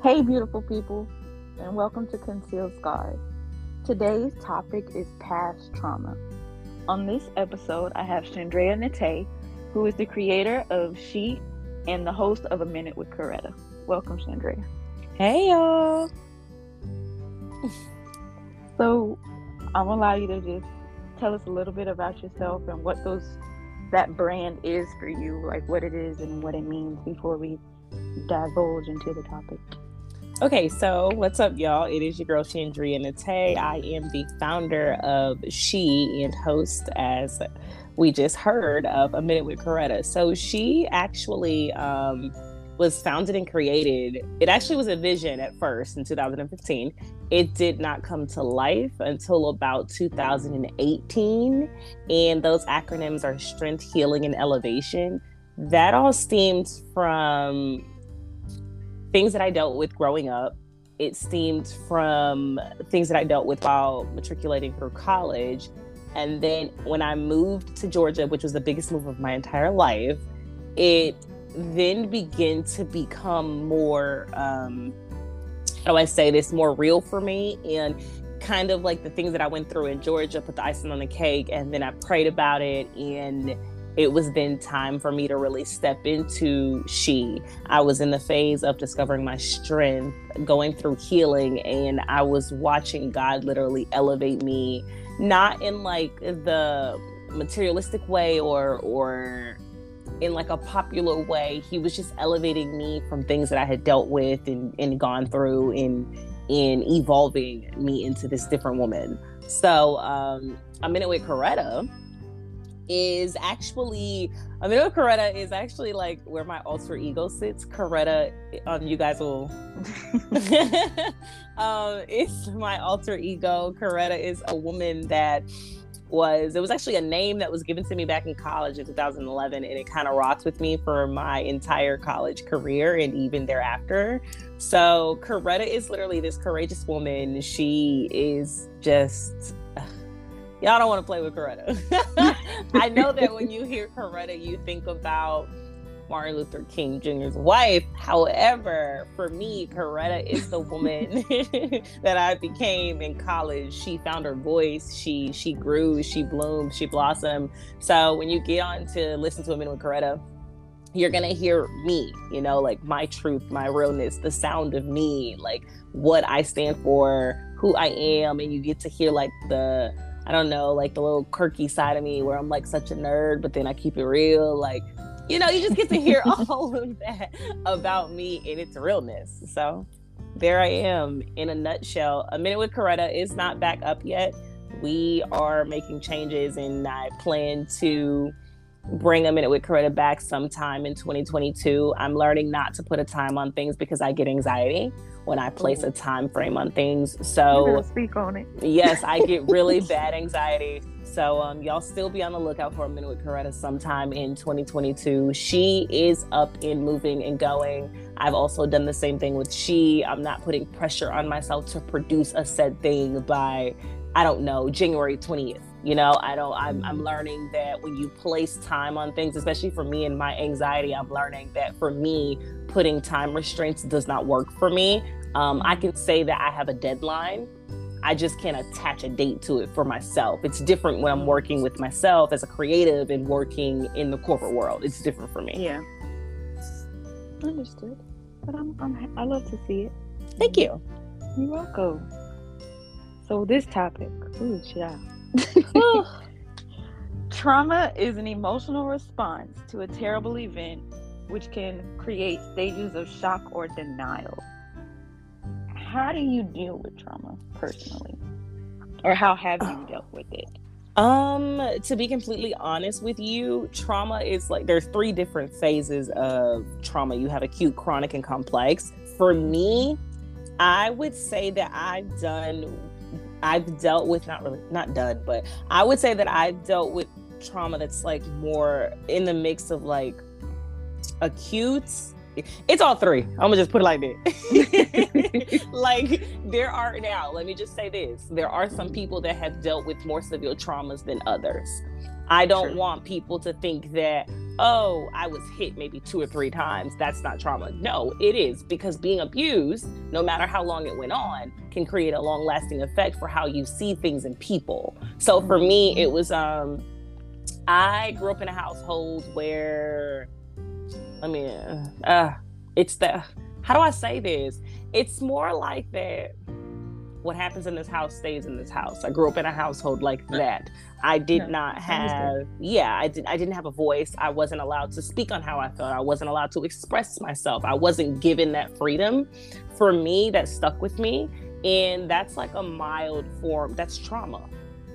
Hey, beautiful people, and welcome to Concealed Scars. Today's topic is past trauma. On this episode, I have Chandrea Nate, who is the creator of She and the host of A Minute with Coretta. Welcome, Chandrea. Hey, y'all. so, I'm gonna allow you to just tell us a little bit about yourself and what those that brand is for you, like what it is and what it means before we divulge into the topic. Okay, so what's up, y'all? It is your girl Chandrea Nate. I am the founder of She and host, as we just heard, of A Minute with Coretta. So she actually um, was founded and created. It actually was a vision at first in 2015. It did not come to life until about 2018. And those acronyms are Strength, Healing, and Elevation. That all stems from things that I dealt with growing up. It stemmed from things that I dealt with while matriculating through college. And then when I moved to Georgia, which was the biggest move of my entire life, it then began to become more, um, how do I say this, more real for me. And kind of like the things that I went through in Georgia, put the icing on the cake. And then I prayed about it. And it was then time for me to really step into she. I was in the phase of discovering my strength, going through healing, and I was watching God literally elevate me, not in like the materialistic way or or in like a popular way. He was just elevating me from things that I had dealt with and, and gone through in in evolving me into this different woman. So um A Minute with Coretta is actually I mean Coretta is actually like where my alter ego sits. Coretta, um, you guys will. um, it's my alter ego. Coretta is a woman that was it was actually a name that was given to me back in college in 2011 and it kind of rocks with me for my entire college career and even thereafter so coretta is literally this courageous woman she is just y'all don't want to play with Coretta. I know that when you hear Coretta, you think about Martin Luther King Jr.'s wife. However, for me, Coretta is the woman that I became in college. She found her voice. She she grew. She bloomed. She blossomed. So when you get on to listen to minute with Coretta, you're gonna hear me. You know, like my truth, my realness, the sound of me, like what I stand for, who I am, and you get to hear like the I don't know, like the little quirky side of me where I'm like such a nerd, but then I keep it real. Like, you know, you just get to hear all of that about me and its realness. So there I am in a nutshell. A Minute with Coretta is not back up yet. We are making changes and I plan to bring a minute with Coretta back sometime in 2022. I'm learning not to put a time on things because I get anxiety when I place a time frame on things. So speak on it. yes, I get really bad anxiety. So um, y'all still be on the lookout for a minute with Coretta sometime in 2022. She is up and moving and going. I've also done the same thing with she. I'm not putting pressure on myself to produce a said thing by I don't know, January 20th. You know, I don't, I'm, I'm learning that when you place time on things, especially for me and my anxiety, I'm learning that for me, putting time restraints does not work for me. Um, I can say that I have a deadline. I just can't attach a date to it for myself. It's different when I'm working with myself as a creative and working in the corporate world. It's different for me. Yeah. Understood. But I'm, I'm I love to see it. Thank you. You're welcome. So this topic, ooh, yeah. Trauma is an emotional response to a terrible event which can create stages of shock or denial. How do you deal with trauma personally? Or how have you dealt with it? Um, to be completely honest with you, trauma is like there's three different phases of trauma. You have acute, chronic, and complex. For me, I would say that I've done I've dealt with not really not done, but I would say that I've dealt with trauma that's like more in the mix of like acute. It's all three. I'm gonna just put it like that. like there are now, let me just say this. There are some people that have dealt with more severe traumas than others. I don't True. want people to think that, oh, I was hit maybe two or three times. That's not trauma. No, it is because being abused, no matter how long it went on, can create a long lasting effect for how you see things in people. So for me, it was, um, I grew up in a household where, I mean, uh, it's the, how do I say this? It's more like that what happens in this house stays in this house. I grew up in a household like that. I did no, not have yeah, I did I didn't have a voice. I wasn't allowed to speak on how I felt. I wasn't allowed to express myself. I wasn't given that freedom. For me, that stuck with me. And that's like a mild form, that's trauma.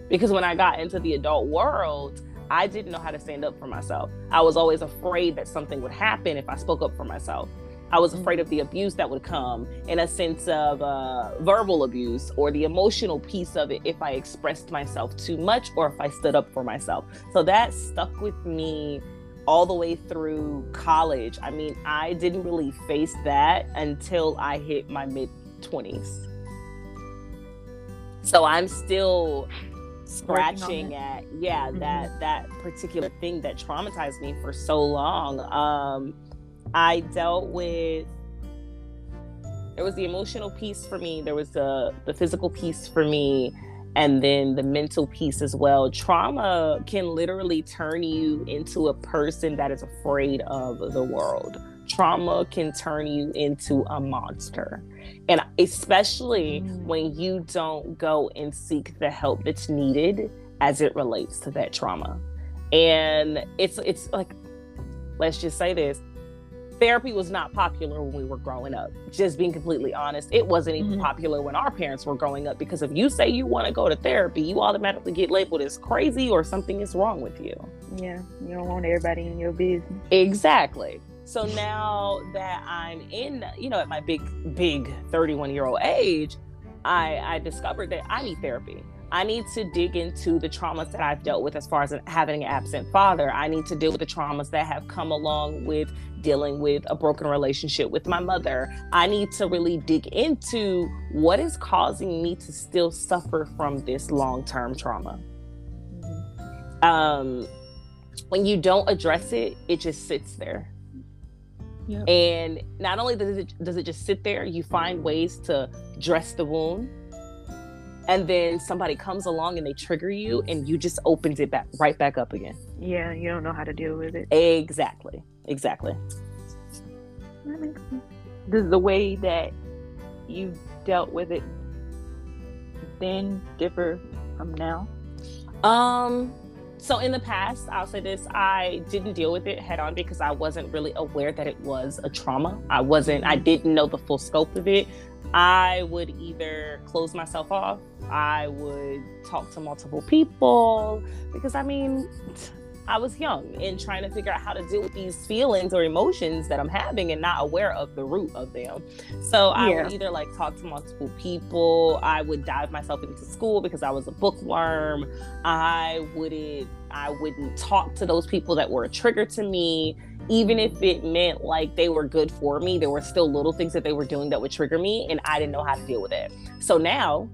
Because when I got into the adult world, I didn't know how to stand up for myself. I was always afraid that something would happen if I spoke up for myself. I was afraid of the abuse that would come in a sense of uh, verbal abuse or the emotional piece of it if I expressed myself too much or if I stood up for myself. So that stuck with me all the way through college. I mean, I didn't really face that until I hit my mid 20s. So I'm still scratching at yeah mm-hmm. that that particular thing that traumatized me for so long um I dealt with there was the emotional piece for me, there was the the physical piece for me, and then the mental piece as well. Trauma can literally turn you into a person that is afraid of the world. Trauma can turn you into a monster. And especially mm. when you don't go and seek the help that's needed as it relates to that trauma. And it's it's like let's just say this therapy was not popular when we were growing up. Just being completely honest, it wasn't even mm-hmm. popular when our parents were growing up because if you say you want to go to therapy, you automatically get labeled as crazy or something is wrong with you. Yeah, you don't want everybody in your business. Exactly. So now that I'm in, you know, at my big, big 31 year old age, I, I discovered that I need therapy. I need to dig into the traumas that I've dealt with as far as having an absent father. I need to deal with the traumas that have come along with dealing with a broken relationship with my mother. I need to really dig into what is causing me to still suffer from this long term trauma. Mm-hmm. Um, when you don't address it, it just sits there. Yep. And not only does it does it just sit there, you find ways to dress the wound and then somebody comes along and they trigger you and you just opens it back right back up again. Yeah you don't know how to deal with it. Exactly exactly. Does the way that you dealt with it then differ from now? Um so in the past i'll say this i didn't deal with it head on because i wasn't really aware that it was a trauma. I wasn't i mm-hmm. didn't know the full scope of it. I would either close myself off, I would talk to multiple people because I mean, I was young and trying to figure out how to deal with these feelings or emotions that I'm having and not aware of the root of them. So I yeah. would either like talk to multiple people, I would dive myself into school because I was a bookworm. I wouldn't I wouldn't talk to those people that were a trigger to me even if it meant like they were good for me, there were still little things that they were doing that would trigger me, and I didn't know how to deal with it. So now,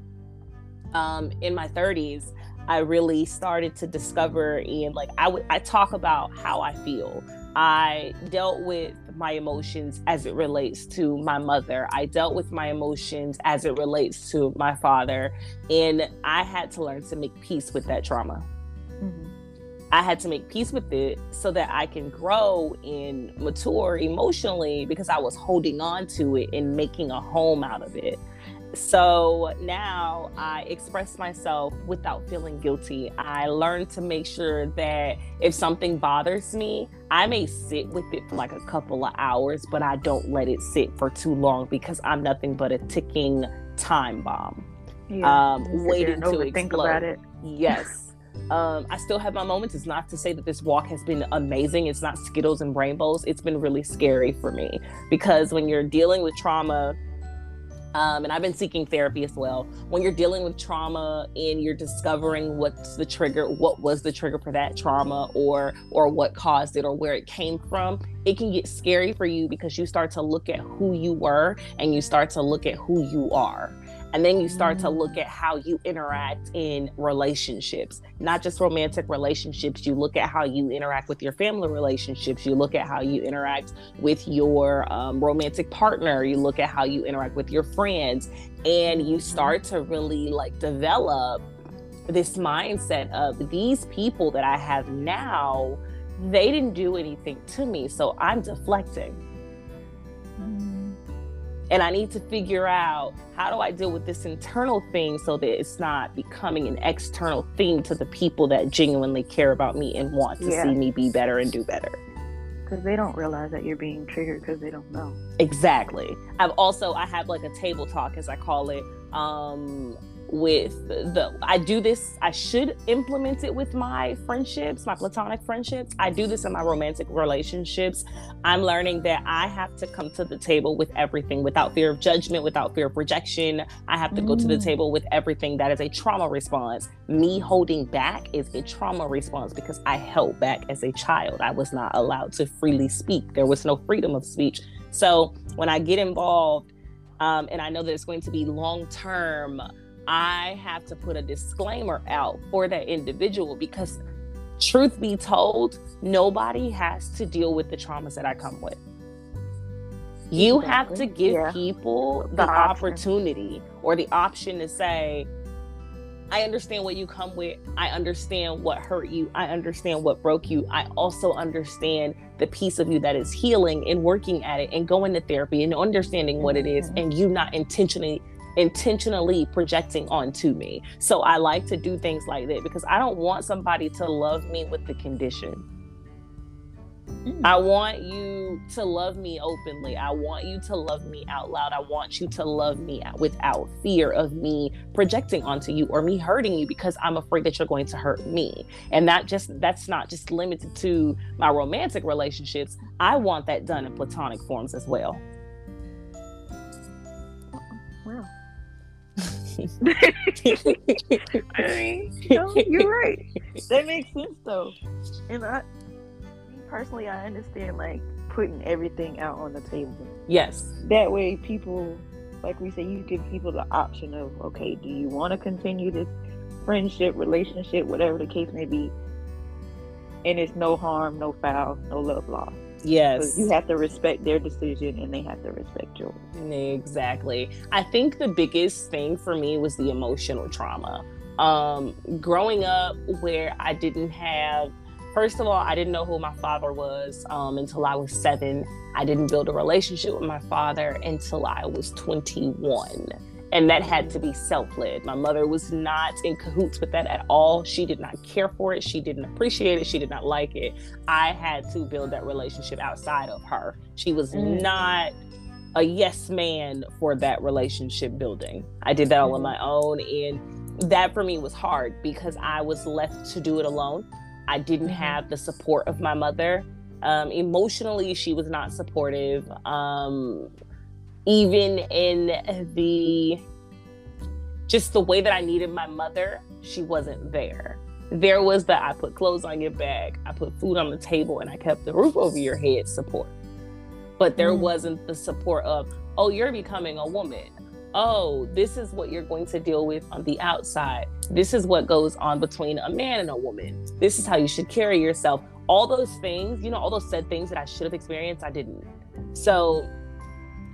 um, in my 30s, I really started to discover and like I would I talk about how I feel. I dealt with my emotions as it relates to my mother. I dealt with my emotions as it relates to my father, and I had to learn to make peace with that trauma. Mm-hmm. I had to make peace with it so that I can grow and mature emotionally because I was holding on to it and making a home out of it. So now I express myself without feeling guilty. I learn to make sure that if something bothers me, I may sit with it for like a couple of hours, but I don't let it sit for too long because I'm nothing but a ticking time bomb. Yeah, um, waiting to explode. About it. Yes. Um, I still have my moments. It's not to say that this walk has been amazing. It's not Skittles and rainbows. It's been really scary for me because when you're dealing with trauma, um, and I've been seeking therapy as well. When you're dealing with trauma and you're discovering what's the trigger, what was the trigger for that trauma, or or what caused it, or where it came from, it can get scary for you because you start to look at who you were and you start to look at who you are and then you start to look at how you interact in relationships, not just romantic relationships. You look at how you interact with your family relationships. You look at how you interact with your um, romantic partner. You look at how you interact with your friends. And you start to really like develop this mindset of these people that I have now, they didn't do anything to me. So I'm deflecting. And I need to figure out how do I deal with this internal thing so that it's not becoming an external thing to the people that genuinely care about me and want to yeah. see me be better and do better. Because they don't realize that you're being triggered because they don't know. Exactly. I've also I have like a table talk as I call it. Um, with the I do this I should implement it with my friendships, my platonic friendships. I do this in my romantic relationships. I'm learning that I have to come to the table with everything without fear of judgment, without fear of rejection. I have to mm. go to the mm. table with everything that is a trauma response. Me holding back is a trauma response because I held back as a child. I was not allowed to freely speak. There was no freedom of speech. So when I get involved um, and I know that it's going to be long term I have to put a disclaimer out for that individual because, truth be told, nobody has to deal with the traumas that I come with. You exactly. have to give yeah. people the, the opportunity or the option to say, I understand what you come with. I understand what hurt you. I understand what broke you. I also understand the piece of you that is healing and working at it and going to therapy and understanding what it is mm-hmm. and you not intentionally intentionally projecting onto me. So I like to do things like that because I don't want somebody to love me with the condition. Mm. I want you to love me openly. I want you to love me out loud. I want you to love me without fear of me projecting onto you or me hurting you because I'm afraid that you're going to hurt me. And that just that's not just limited to my romantic relationships. I want that done in platonic forms as well. I mean, no, you're right. That makes sense though. And I personally I understand like putting everything out on the table. Yes. That way people like we say you give people the option of okay, do you want to continue this friendship, relationship, whatever the case may be. And it's no harm, no foul, no love lost. Yes. You have to respect their decision and they have to respect yours. Exactly. I think the biggest thing for me was the emotional trauma. Um, growing up where I didn't have, first of all, I didn't know who my father was um, until I was seven. I didn't build a relationship with my father until I was 21 and that had to be self-led. My mother was not in cahoots with that at all. She did not care for it. She didn't appreciate it. She did not like it. I had to build that relationship outside of her. She was mm. not a yes man for that relationship building. I did that all on mm-hmm. my own and that for me was hard because i was left to do it alone. I didn't mm-hmm. have the support of my mother. Um, emotionally she was not supportive. Um, even in the just the way that I needed my mother, she wasn't there. There was the I put clothes on your back, I put food on the table, and I kept the roof over your head support. But there mm. wasn't the support of, oh, you're becoming a woman. Oh, this is what you're going to deal with on the outside. This is what goes on between a man and a woman. This is how you should carry yourself. All those things, you know, all those said things that I should have experienced, I didn't. So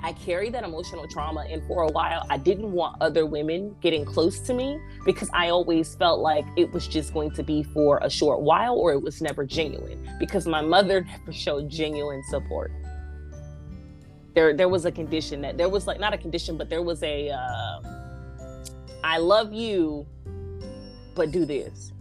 I carried that emotional trauma. And for a while, I didn't want other women getting close to me because I always felt like it was just going to be for a short while or it was never genuine because my mother never showed genuine support. There, there was a condition that there was like not a condition, but there was a uh, I love you, but do this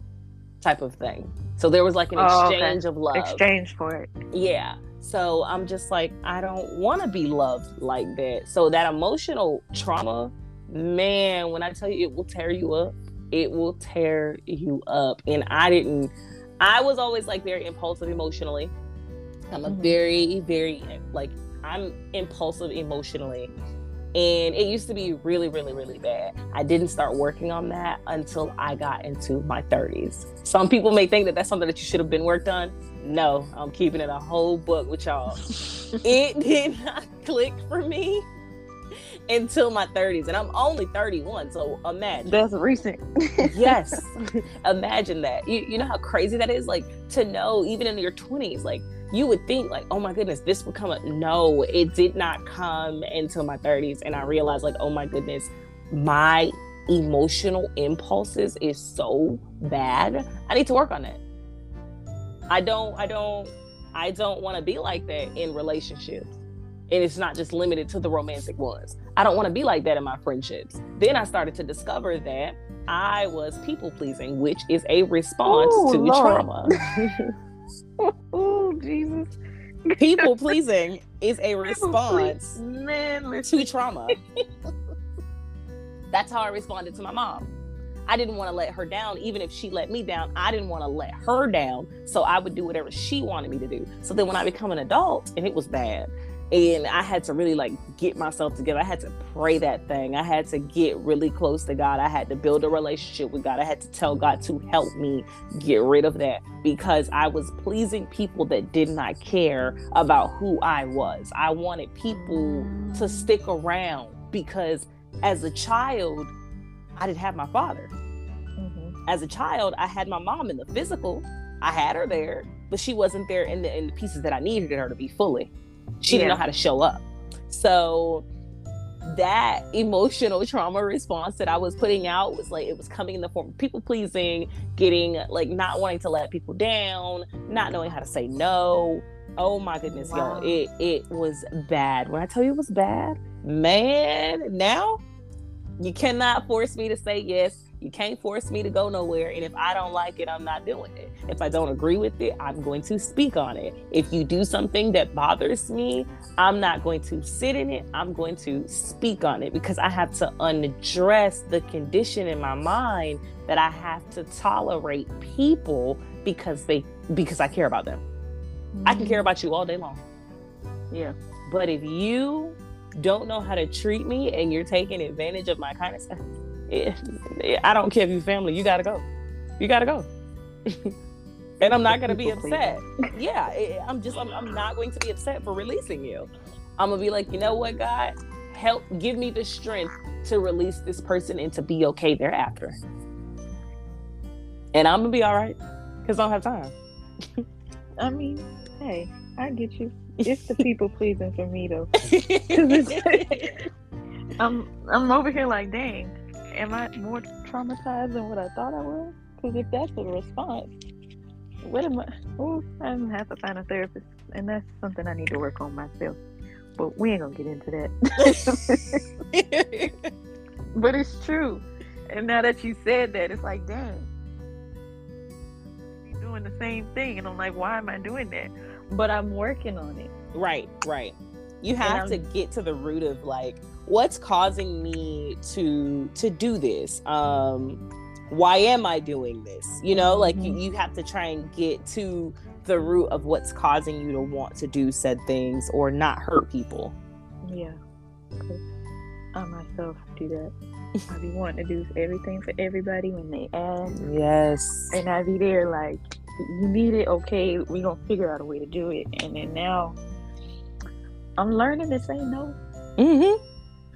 type of thing. So there was like an exchange oh, okay. of love. Exchange for it. Yeah. So I'm just like, I don't want to be loved like that. So that emotional trauma, man, when I tell you it will tear you up, it will tear you up. And I didn't, I was always like very impulsive emotionally. I'm a mm-hmm. very, very, like, I'm impulsive emotionally. And it used to be really, really, really bad. I didn't start working on that until I got into my 30s. Some people may think that that's something that you should have been worked on No, I'm keeping it a whole book with y'all. it did not click for me until my 30s, and I'm only 31. So imagine that's recent. yes, imagine that. You you know how crazy that is. Like to know even in your 20s, like you would think like, oh my goodness, this would come up. No, it did not come until my 30s, and I realized like, oh my goodness, my emotional impulses is so bad. I need to work on it. I don't. I don't. I don't want to be like that in relationships and it's not just limited to the romantic ones. I don't want to be like that in my friendships. Then I started to discover that I was people pleasing, which is a response Ooh, to Lord. trauma. oh, Jesus. People pleasing is a response Man, to trauma. That's how I responded to my mom. I didn't want to let her down, even if she let me down. I didn't want to let her down. So I would do whatever she wanted me to do. So then when I become an adult, and it was bad, and I had to really like get myself together. I had to pray that thing. I had to get really close to God. I had to build a relationship with God. I had to tell God to help me get rid of that because I was pleasing people that did not care about who I was. I wanted people to stick around because as a child, I didn't have my father. Mm-hmm. As a child, I had my mom in the physical. I had her there, but she wasn't there in the in the pieces that I needed her to be fully. She yeah. didn't know how to show up. So that emotional trauma response that I was putting out was like it was coming in the form of people pleasing, getting like not wanting to let people down, not knowing how to say no. Oh my goodness, wow. y'all. It it was bad. When I tell you it was bad, man, now you cannot force me to say yes you can't force me to go nowhere. And if I don't like it, I'm not doing it. If I don't agree with it, I'm going to speak on it. If you do something that bothers me, I'm not going to sit in it. I'm going to speak on it because I have to undress the condition in my mind that I have to tolerate people because they because I care about them. Mm-hmm. I can care mm-hmm. about you all day long. Yeah. But if you don't know how to treat me and you're taking advantage of my kindness, eh, eh, I don't care if you family. You gotta go. You gotta go. and I'm not gonna be upset. Yeah, eh, I'm just I'm, I'm not going to be upset for releasing you. I'm gonna be like, you know what, God, help give me the strength to release this person and to be okay thereafter. And I'm gonna be all right because I don't have time. I mean, hey, I get you. It's the people pleasing for me though. I'm I'm over here like, dang, am I more traumatized than what I thought I was? Because if that's the response, what am I? Oh, I'm gonna have to find a therapist, and that's something I need to work on myself. But we ain't gonna get into that. but it's true, and now that you said that, it's like, dang, you doing the same thing, and I'm like, why am I doing that? But I'm working on it. Right, right. You have to get to the root of like what's causing me to to do this? Um why am i doing this? You know like mm-hmm. you, you have to try and get to the root of what's causing you to want to do said things or not hurt people. Yeah. I myself do that. I be wanting to do everything for everybody when they ask. Yes. And i be there like you need it okay we gonna figure out a way to do it and then now i'm learning to say no mm-hmm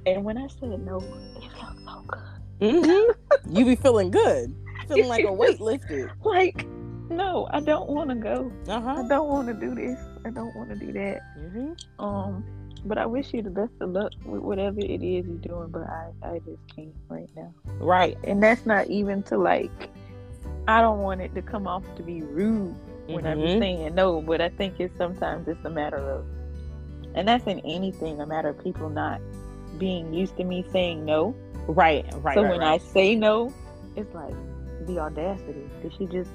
and when I said no, it felt so good. Mm-hmm. you be feeling good, feeling like a weight lifted. Like, no, I don't want to go. Uh-huh. I don't want to do this. I don't want to do that. Mm-hmm. Um, but I wish you the best of luck with whatever it is you're doing. But I, I just can't right now. Right. And that's not even to like. I don't want it to come off to be rude when mm-hmm. I'm saying no, but I think it's sometimes it's a matter of, and that's in anything, a matter of people not being used to me saying no. Right, right. So right, when right. I say no, it's like the audacity. Did she just?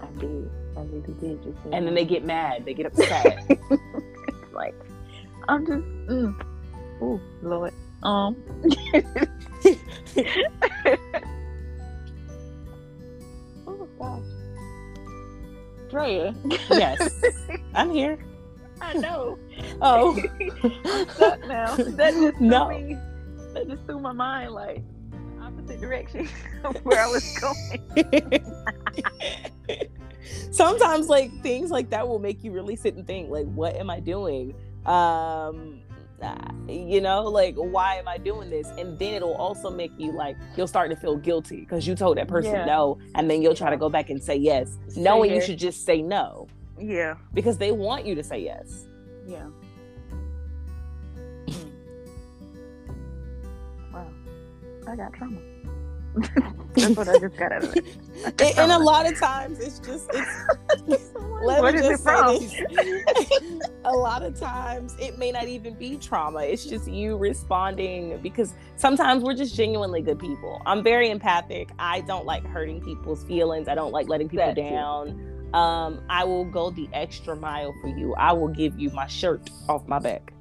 I did. I really did just. and no. then they get mad. They get upset. like I'm just. Mm. Oh Lord. Um. gosh. Drea. Yes. I'm here. I know. Oh, I'm stuck now. That just no. Me, that just threw my mind like opposite direction of where I was going. sometimes like things like that will make you really sit and think like what am i doing um you know like why am i doing this and then it'll also make you like you'll start to feel guilty because you told that person Yeah. no and then you'll try to go back and say yes Say knowing you should just say no Yeah. because they want you to say yes Yeah. Hmm. wow. I got trauma. That's what I just got out of it. And, and a lot of times it's just it's let Where me just say this. a lot of times it may not even be trauma. It's just you responding because sometimes we're just genuinely good people. I'm very empathic. I don't like hurting people's feelings. I don't like letting people That too. down. Um, I will go the extra mile for you. I will give you my shirt off my back.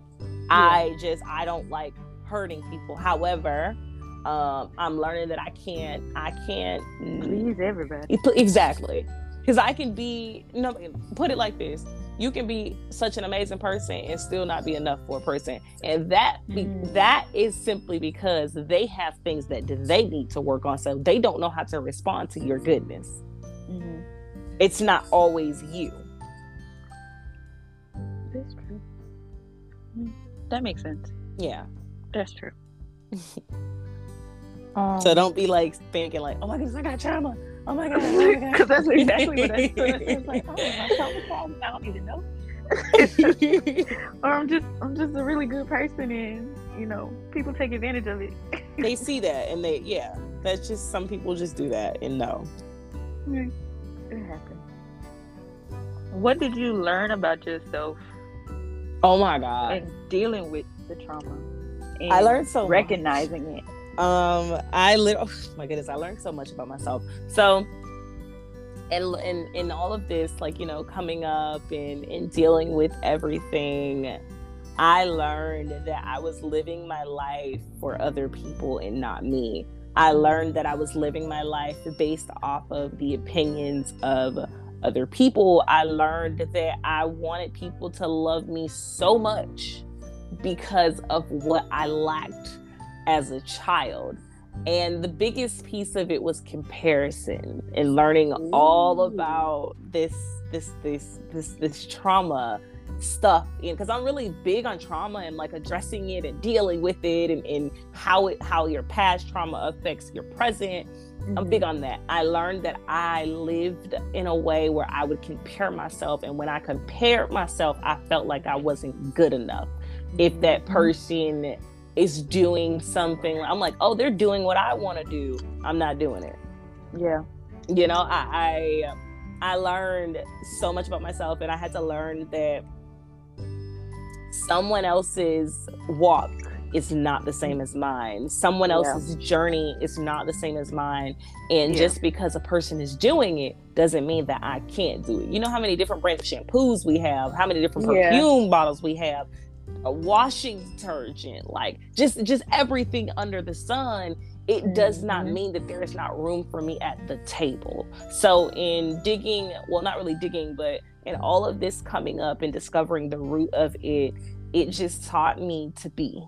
I just I don't like hurting people. However, um, I'm learning that I can't I can't Please everybody. Exactly. Because I can be, no, put it like this: you can be such an amazing person and still not be enough for a person, and that be, Mm. that is simply because they have things that they need to work on, so they don't know how to respond to your goodness. Mm-hmm. It's not always you. That's true. Mm, That makes sense. Yeah. That's true. um, So don't be like thinking like, oh my goodness, I got trauma. Oh my god. oh my God." Because that's exactly what I thought. It's like, oh, my traumatized. I don't even know. or I'm just, I'm just a really good person, and you know, people take advantage of it. they see that and they, yeah, that's just some people just do that and no. It happens. What did you learn about yourself Oh my god. and dealing with the trauma? And I learned so much. recognizing it. Um i lit oh my goodness i learned so much about myself. So and in in all of this like you know coming up and and dealing with everything i learned that i was living my life for other people and not me. I learned that i was living my life based off of the opinions of other people. I learned that i wanted people to love me so much because of what i lacked as a child. And the biggest piece of it was comparison and learning all about this this this this this trauma stuff because I'm really big on trauma and like addressing it and dealing with it and, and how it how your past trauma affects your present. I'm big on that. I learned that I lived in a way where I would compare myself and when I compared myself I felt like I wasn't good enough if that Mhm. person is doing something i'm like oh they're doing what i want to do i'm not doing it Yeah. you know i i i learned so much about myself and i had to learn that someone else's walk is not the same as mine someone Yeah. else's journey is not the same as mine and Yeah. just because a person is doing it doesn't mean that i can't do it you know how many different brands of shampoos we have how many different Yeah. perfume bottles we have a washing detergent like just just everything under the sun it does not Mhm. mean that there is not room for me at the table so in digging well not really digging but in all of this coming up and discovering the root of it it just taught me to be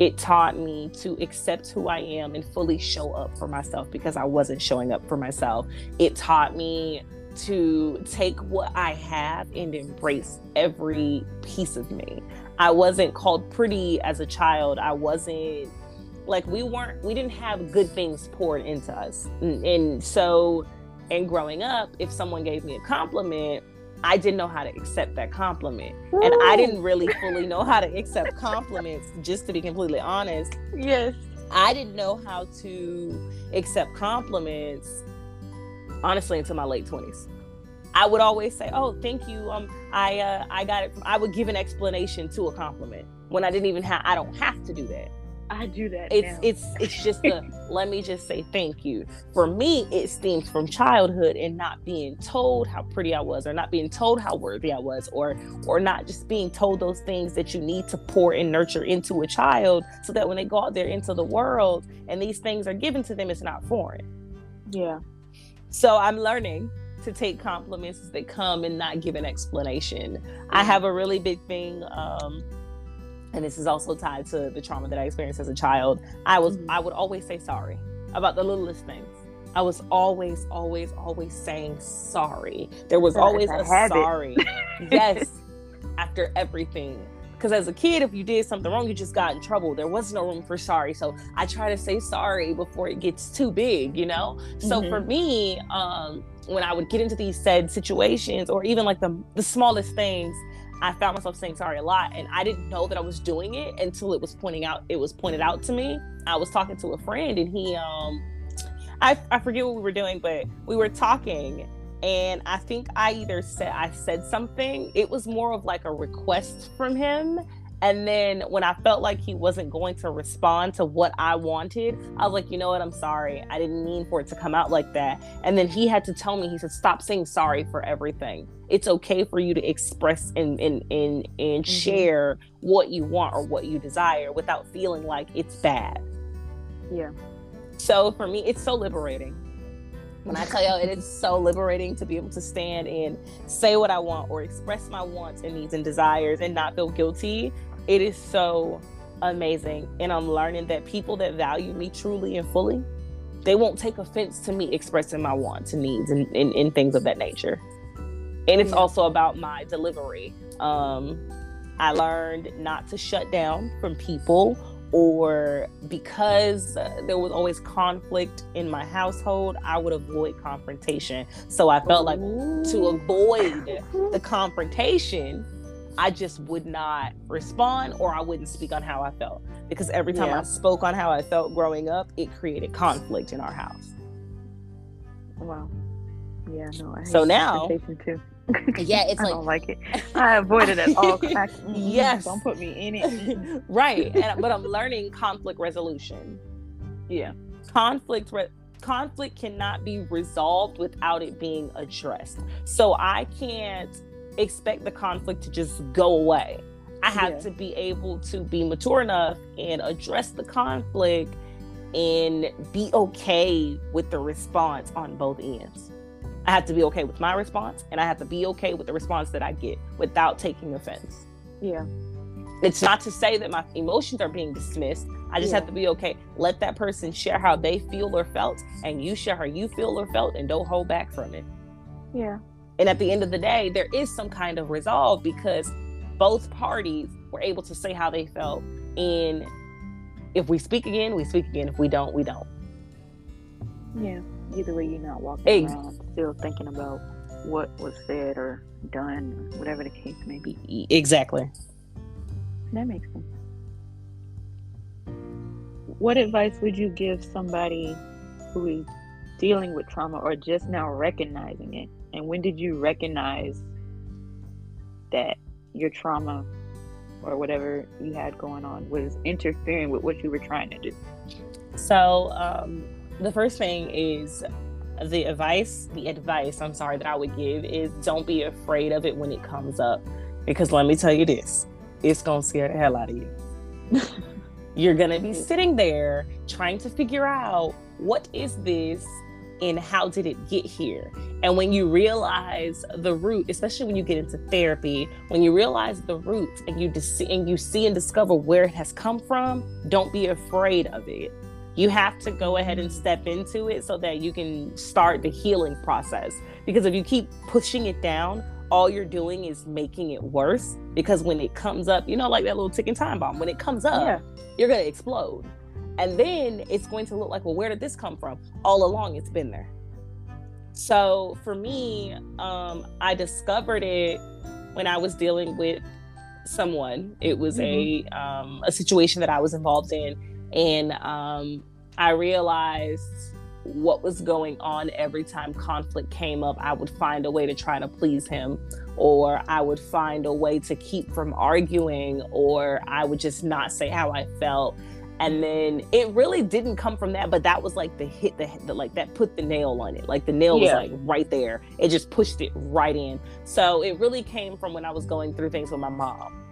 it taught me to accept who I am and fully show up for myself because I wasn't showing up for myself. It taught me to take what I have and embrace every piece of me. I wasn't called pretty as a child. I wasn't like we weren't we didn't have good things poured into us. And, and so and growing up, if someone gave me a compliment, I didn't know how to accept that compliment. And I didn't really fully know how to accept compliments, just to be completely honest. Yes. I didn't know how to accept compliments, honestly, until my late 20s. I would always say, "Oh, thank you. Um, I uh, I got it." From, I would give an explanation to a compliment when I didn't even have. I don't have to do that. I do that. It's now. it's it's just a let me just say thank you. For me, it stems from childhood and not being told how pretty I was, or not being told how worthy I was, or or not just being told those things that you need to pour and nurture into a child, so that when they go out there into the world and these things are given to them, it's not foreign. yeah. So I'm learning to take compliments as they come and not give an explanation. I have a really big thing, um, and this is also tied to the trauma that I experienced as a child. I was Mhm. I would always say sorry about the littlest things. I was always, always, always saying sorry. There was always a, a sorry. yes, after everything. Because as a kid, if you did something wrong, you just got in trouble. There was no room for sorry. So I try to say sorry before it gets too big, you know? So mm-hmm. for me, um, when I would get into these said situations or even like the, the smallest things, I found myself saying sorry a lot. And I didn't know that I was doing it until it was pointing out, it was pointed out to me. I was talking to a friend and he, um, I, I forget what we were doing, but we were talking and I think I either said I said something. It was more of like a request from him. And then when I felt like he wasn't going to respond to what I wanted, I was like, you know what? I'm sorry. I didn't mean for it to come out like that. And then he had to tell me, he said, stop saying sorry for everything. It's okay for you to express and and and, and mm-hmm. share what you want or what you desire without feeling like it's bad. Yeah. So for me, it's so liberating. When I tell y'all, it is so liberating to be able to stand and say what I want or express my wants and needs and desires and not feel guilty. It is so amazing. And I'm learning that people that value me truly and fully, they won't take offense to me expressing my wants and needs and, and, and things of that nature. And it's also about my delivery. Um, I learned not to shut down from people or because there was always conflict in my household, I would avoid confrontation. So I felt like to avoid the confrontation, I just would not respond or I wouldn't speak on how I felt. Because every time yeah. I spoke on how I felt growing up, it created conflict in our house. Wow. Yeah, no, I so now too yeah, it's I like don't like it. I avoid it at all. I, yes, don't put me in it. right, and, but I'm learning conflict resolution. Yeah, conflict re- conflict cannot be resolved without it being addressed. So I can't expect the conflict to just go away. I have yeah. to be able to be mature enough and address the conflict and be okay with the response on both ends. I have to be okay with my response and I have to be okay with the response that I get without taking offense. Yeah. It's not to say that my emotions are being dismissed. I just yeah. have to be okay. Let that person share how they feel or felt, and you share how you feel or felt, and don't hold back from it. Yeah. And at the end of the day, there is some kind of resolve because both parties were able to say how they felt. And if we speak again, we speak again. If we don't, we don't. Yeah either way you're not walking around still thinking about what was said or done, whatever the case may be. Exactly. That makes sense. What advice would you give somebody who is dealing with trauma or just now recognizing it? And when did you recognize that your trauma or whatever you had going on was interfering with what you were trying to do? So, um, the first thing is the advice, the advice, I'm sorry, that I would give is don't be afraid of it when it comes up. Because let me tell you this, it's going to scare the hell out of you. You're going to be sitting there trying to figure out what is this and how did it get here? And when you realize the root, especially when you get into therapy, when you realize the root and you dis- and you see and discover where it has come from, don't be afraid of it you have to go ahead and step into it so that you can start the healing process. Because if you keep pushing it down, all you're doing is making it worse. Because when it comes up, you know, like that little ticking time bomb, when it comes up, yeah. you're going to explode. And then it's going to look like, well, where did this come from? All along, it's been there. So for me, um, I discovered it when I was dealing with someone. It was mm-hmm. a um, a situation that I was involved in, and um, I realized what was going on every time conflict came up. I would find a way to try to please him, or I would find a way to keep from arguing, or I would just not say how I felt. And then it really didn't come from that, but that was like the hit, the, the like that put the nail on it. Like the nail yeah. was like right there. It just pushed it right in. So it really came from when I was going through things with my mom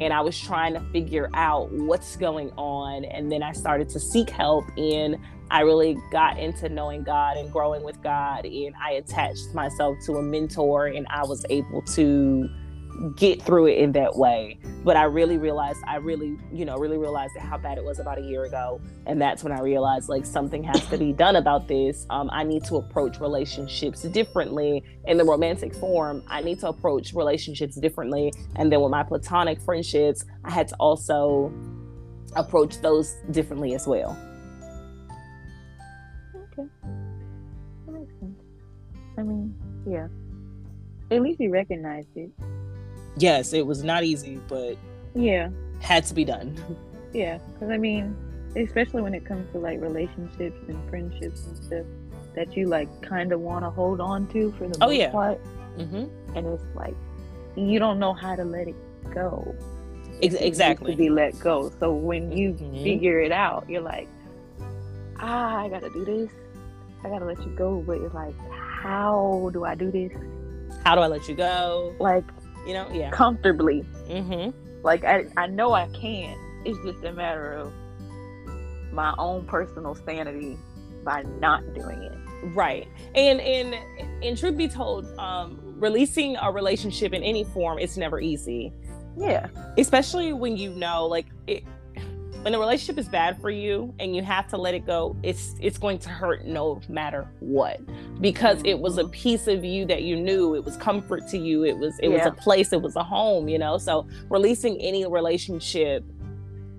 and I was trying to figure out what's going on. And then I started to seek help, and I really got into knowing God and growing with God. And I attached myself to a mentor, and I was able to get through it in that way. but I really realized, I really, you know, really realized how bad it was about a year ago. And that's when I realized like something has to be done about this. Um, I need to approach relationships differently in the romantic form. I need to approach relationships differently. And then with my platonic friendships, I had to also approach those differently as well. Okay. That makes sense. I mean, yeah. At least you recognized it. Yes, it was not easy, but Yeah. had to be done. Yeah. Because, I mean, especially when it comes to like relationships and friendships and stuff that you like kind of want to hold on to for the Oh, most yeah. part. hmm And it's like, you don't know how to let it go. Ex- exactly. To be let go. So when you Mhm. figure it out, you're like, ah, I gotta do this. I gotta let you go. But it's like, how do I do this? How do I let you go? Like You know, yeah. comfortably. Mm-hmm. Like I, I know I can. It's just a matter of my own personal sanity by not doing it. Right. And and and truth be told, um, releasing a relationship in any form is never easy. Yeah. Especially when you know, like it when the relationship is bad for you and you have to let it go, it's it's going to hurt no matter what. Because it was a mm-hmm. piece of you that you knew, it was comfort to you, it was it was a place, it was a home, you know. So releasing any relationship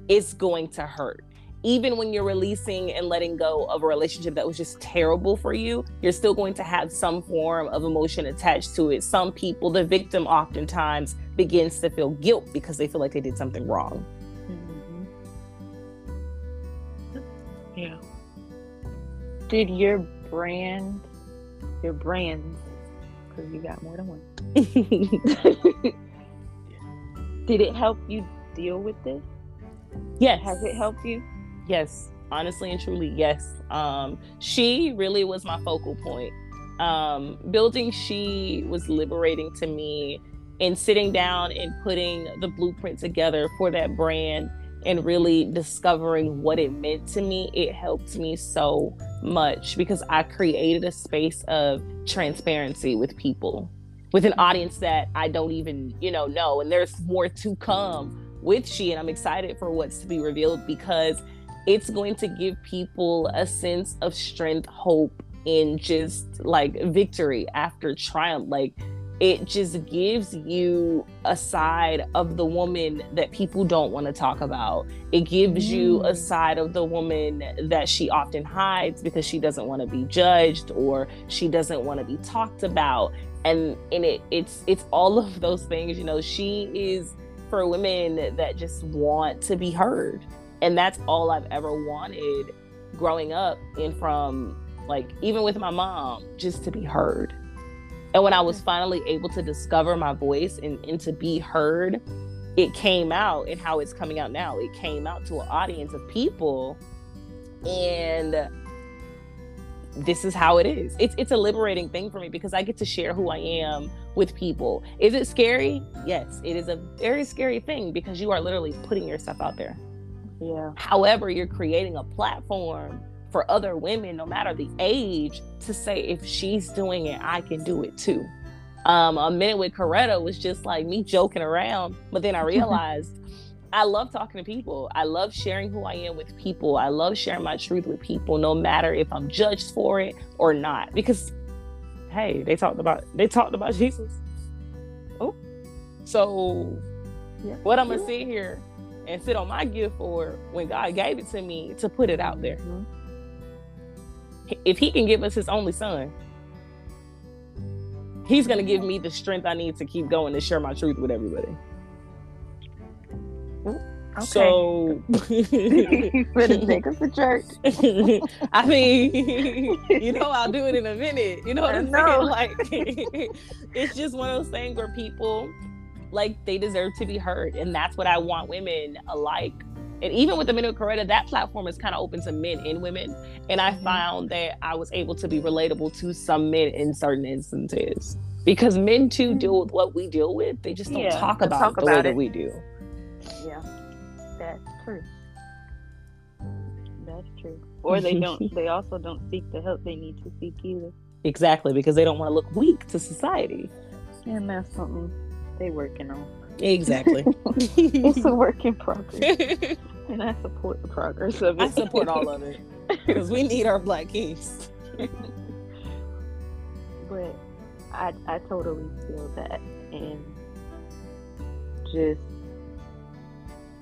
is going to hurt. Even when you're releasing and letting go of a relationship that was just terrible for you, you're still going to have some form of emotion attached to it. Some people, the victim oftentimes begins to feel guilt because they feel like they did something wrong. Yeah. Did your brand, your brands, because you got more than one, did it help you deal with this? yes. Has it helped you? Yes, honestly and truly, yes. Um, she really was my focal point. Um, building she was liberating to me, and sitting down and putting the blueprint together for that brand and really discovering what it meant to me. It helped me so much because I created a space of transparency with people, with an audience that I don't even, you know, know. And there's more to come with she, and I'm excited for what's to be revealed because it's going to give people a sense of strength, hope, and just like victory after triumph. Like it just gives you a side of the woman that people don't want to talk about. It gives you a Mm. side of the woman that she often hides because she doesn't want to be judged or she doesn't want to be talked about. And and it it's it's all of those things, you know, she is for women that just want to be heard and that's all I've ever wanted growing up and from like even with my mom just to be heard and when I was mm-hmm. finally able to discover my voice and, and to be heard it came out and how it's coming out now. It came out to an audience of people and this is how it is. It's it's a liberating thing for me because I get to share who I am with people. Is it scary? Yes it is a very scary thing because you are literally putting yourself out there. Yeah. However, you're creating a platform for other women, no matter the age, to say if she's doing it, I can do it too. Um, a minute with Coretta was just like me joking around, but then I realized I love talking to people. I love sharing who I am with people. I love sharing my truth with people, no matter if I'm judged for it or not. Because hey, they talked about they talked about Jesus. Oh, so Yeah. what I'm gonna sit here and sit on my gift for when God gave it to me to put it out there. Mhm. If He can give us His only Son, He's gonna give me the strength I need to keep going to share my truth with everybody. Okay. So, better take us to church. I mean, you know, I'll do it in a minute. You know what I'm saying? Like, it's just one of those things where people, like, they deserve to be heard, and that's what I want women alike. And even with the Men of Coretta, that platform is kind of open to men and women. And I Mhm. found that I was able to be relatable to some men in certain instances. Because men too deal with what we deal with. They just don't Yeah, talk about talk it the way about that we do. Yeah, that's true. That's true. Or they don't. they also don't seek the help they need to seek either, Exactly, because they don't want to look weak to society. and that's something they working on. Exactly. it's a work in progress. and I support the progress of it. I support all of it. Because we need our black kings. but I I totally feel that and just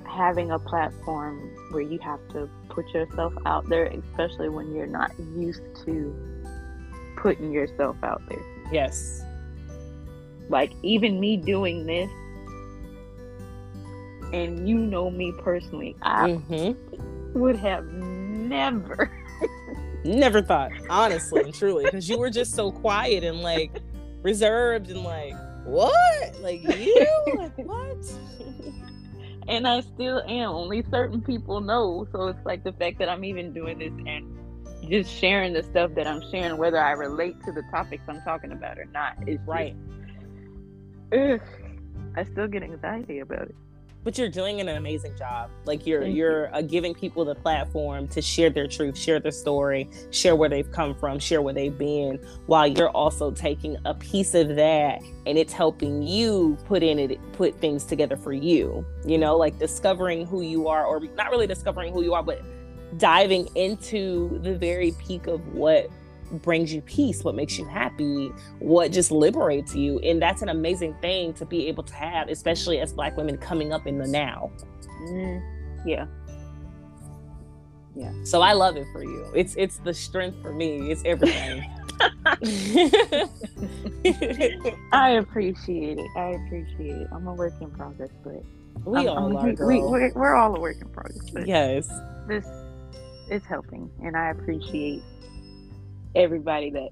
having a platform where you have to put yourself out there, especially when you're not used to putting yourself out there. Yes. Like even me doing this, and you know me personally, I mm-hmm. would have never, never thought, honestly and truly, because you were just so quiet and like reserved and like, what? Like you? like what? and I still am. Only certain people know. So it's like the fact that I'm even doing this and just sharing the stuff that I'm sharing, whether I relate to the topics I'm talking about or not, is right. Ugh, I still get anxiety about it but you're doing an amazing job like you're Thank you're you. uh, giving people the platform to share their truth share their story share where they've come from share where they've been while you're also taking a piece of that and it's helping you put in it put things together for you you know like discovering who you are or not really discovering who you are but diving into the very peak of what brings you peace, what makes you happy, what just liberates you. And that's an amazing thing to be able to have, especially as Black women coming up in the now. Mm, yeah. Yeah. So I love it for you. It's it's the strength for me. It's everything. I appreciate it. I appreciate it. I'm a work in progress, but we I'm, all I'm, are. Girl. We, we're, we're all a work in progress. yes. This is helping, and I appreciate everybody that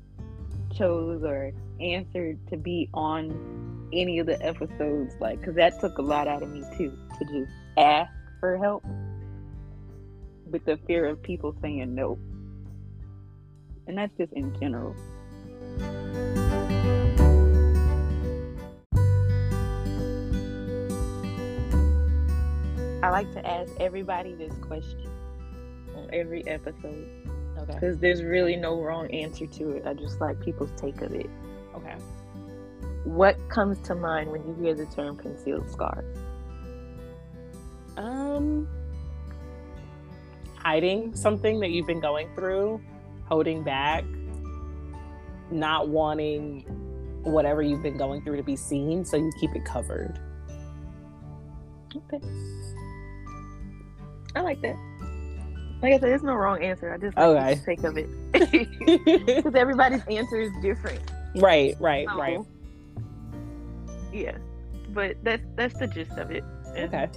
chose or answered to be on any of the episodes like because that took a lot out of me too to just ask for help with the fear of people saying no and that's just in general I like to ask everybody this question on every episode. Okay. Because there's really no wrong answer to it. I just like people's take of it. Okay. What comes to mind when you hear the term concealed scars? Um, hiding something that you've been going through, holding back, not wanting whatever you've been going through to be seen, so you keep it covered. Okay. I like that. Like I said, there's no wrong answer. I just like okay. the sake of it because everybody's answer is different. Right, right, so, right. Yeah, but that's that's the gist of it. okay.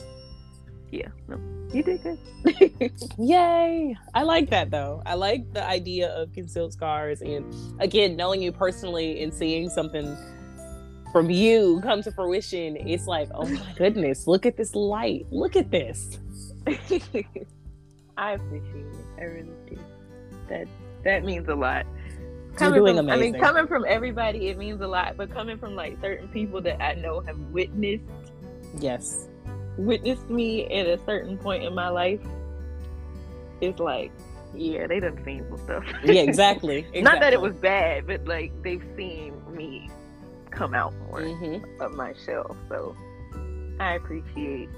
Yeah, no, you did good. Yay! I like that though. I like the idea of concealed scars, and again, knowing you personally and seeing something from you come to fruition, it's like, oh my goodness, look at this light. Look at this. I appreciate it. I really do. That that means a lot. Coming You're doing from, amazing. I mean, coming from everybody, it means a lot. But coming from like certain people that I know have witnessed, yes, witnessed me at a certain point in my life, it's like, yeah, they done seen some stuff. yeah, exactly. exactly. Not that it was bad, but like they've seen me come out more mm-hmm. of my shell. So I appreciate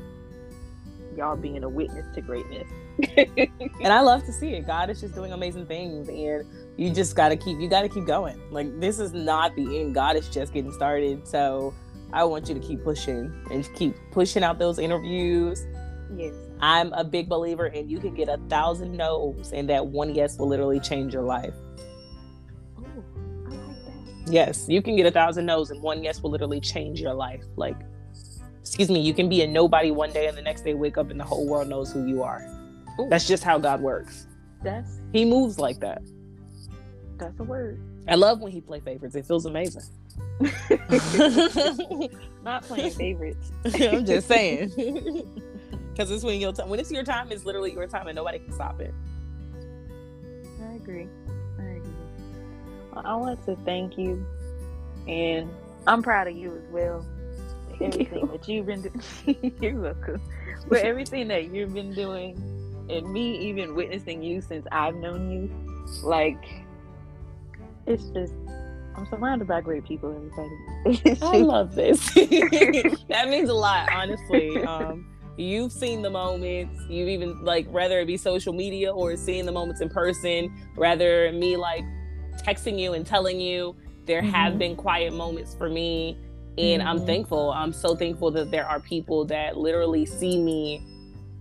y'all being a witness to greatness. And I love to see it. God is just doing amazing things, and you just got to keep you got to keep going. Like this is not the end. God is just getting started. So I want you to keep pushing and keep pushing out those interviews. Yes. I'm a big believer and you can get a thousand no's, and that one yes will literally change your life. Oh, I like that. Yes, you can get a thousand no's, and one yes will literally change your life. Like, excuse me, you can be a nobody one day, and the next day wake up, and the whole world knows who you are. Ooh. That's just how God works. That's he moves like that. That's a word. I love when he play favorites. It feels amazing. Not playing favorites. I'm just saying. Because it's when your time. When it's your time, it's literally your time, and nobody can stop it. I agree. I agree. Well, I want to thank you, and I'm proud of you as well. Everything you. that you've been doing. You're welcome. For everything that you've been doing and me even witnessing you since I've known you, like it's just I'm surrounded by great people, everybody. I love this. that means a lot, honestly. Um, you've seen the moments. You've even like whether it be social media or seeing the moments in person. Rather me like texting you and telling you there mm-hmm. have been quiet moments for me, and mm-hmm. I'm thankful. I'm so thankful that there are people that literally see me,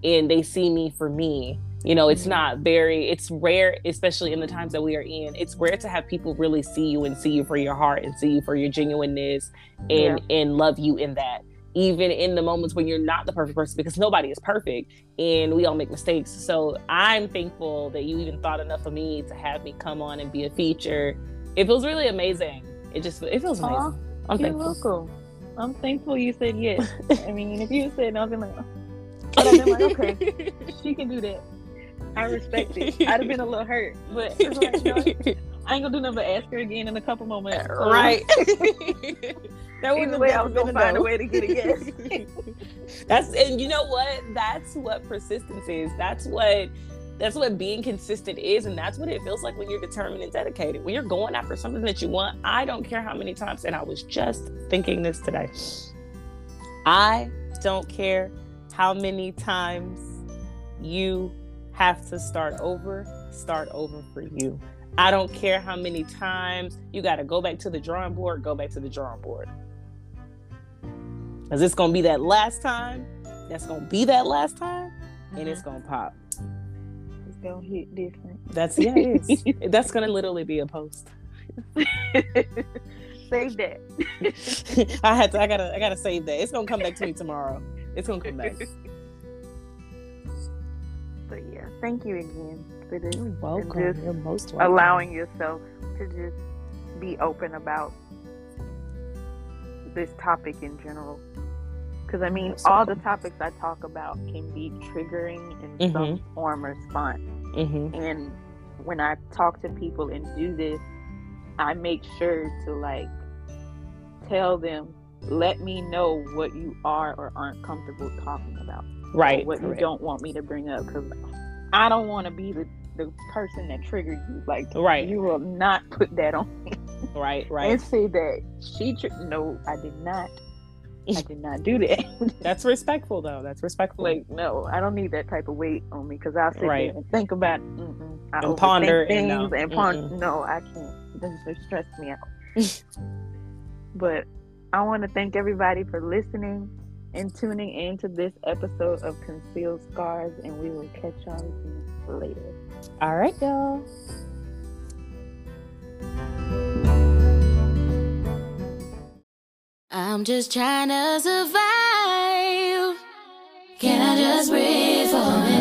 and they see me for me you know, it's mm-hmm. not very, it's rare, especially in the times that we are in. It's rare to have people really see you and see you for your heart and see you for your genuineness and yeah. and love you in that. Even in the moments when you're not the perfect person, because nobody is perfect and we all make mistakes. So I'm thankful that you even thought enough of me to have me come on and be a feature. It feels really amazing. It just it feels amazing. Aww, I'm you're thankful. welcome. I'm thankful you said yes. I mean, if you said no, I'd be like, but I've been like, okay, she can do that. I respect it. I'd have been a little hurt, but like, you know, I ain't gonna do nothing but ask her again in a couple moments. So. Right. that was the way, I was gonna find a way to get a yes. that's and you know what? That's what persistence is. That's what that's what being consistent is, and that's what it feels like when you're determined and dedicated. When you're going after something that you want, I don't care how many times. And I was just thinking this today. I don't care how many times you have to start over, start over for you. I don't care how many times you got to go back to the drawing board, go back to the drawing board. Because it's going to be that last time. That's going to be that last time. And it's mm-hmm. going to pop. It's going to hit different. That's, yeah, it is. That's going to literally be a post. save that. I had to, I gotta, I gotta save that. It's gonna come back to me tomorrow. It's gonna come back. But yeah, thank you again for this. You're welcome. You're most welcome. Allowing yourself to just be open about this topic in general. Because I mean, all the topics I talk about can be triggering in mm-hmm. some form or response. Mm-hmm. And when I talk to people and do this, I make sure to like tell them, let me know what you are or aren't comfortable talking about. Right what correct. you don't want me to bring up because i don't want to be the, the person that triggered you. Like right. you will not put that on me. Right right. and say that she tri- no i did not. I did not do that. That's respectful though. That's respectful. Like no i don't need that type of weight on me because i'll sit right. there and think about I and ponder things and, no. and ponder no i can't. It doesn't stress me out. But i want to thank everybody for listening and tuning in to this episode of Concealed Scars, and we will catch y'all again later. All right, y'all. I'm just trying to survive. Can I just breathe for a minute?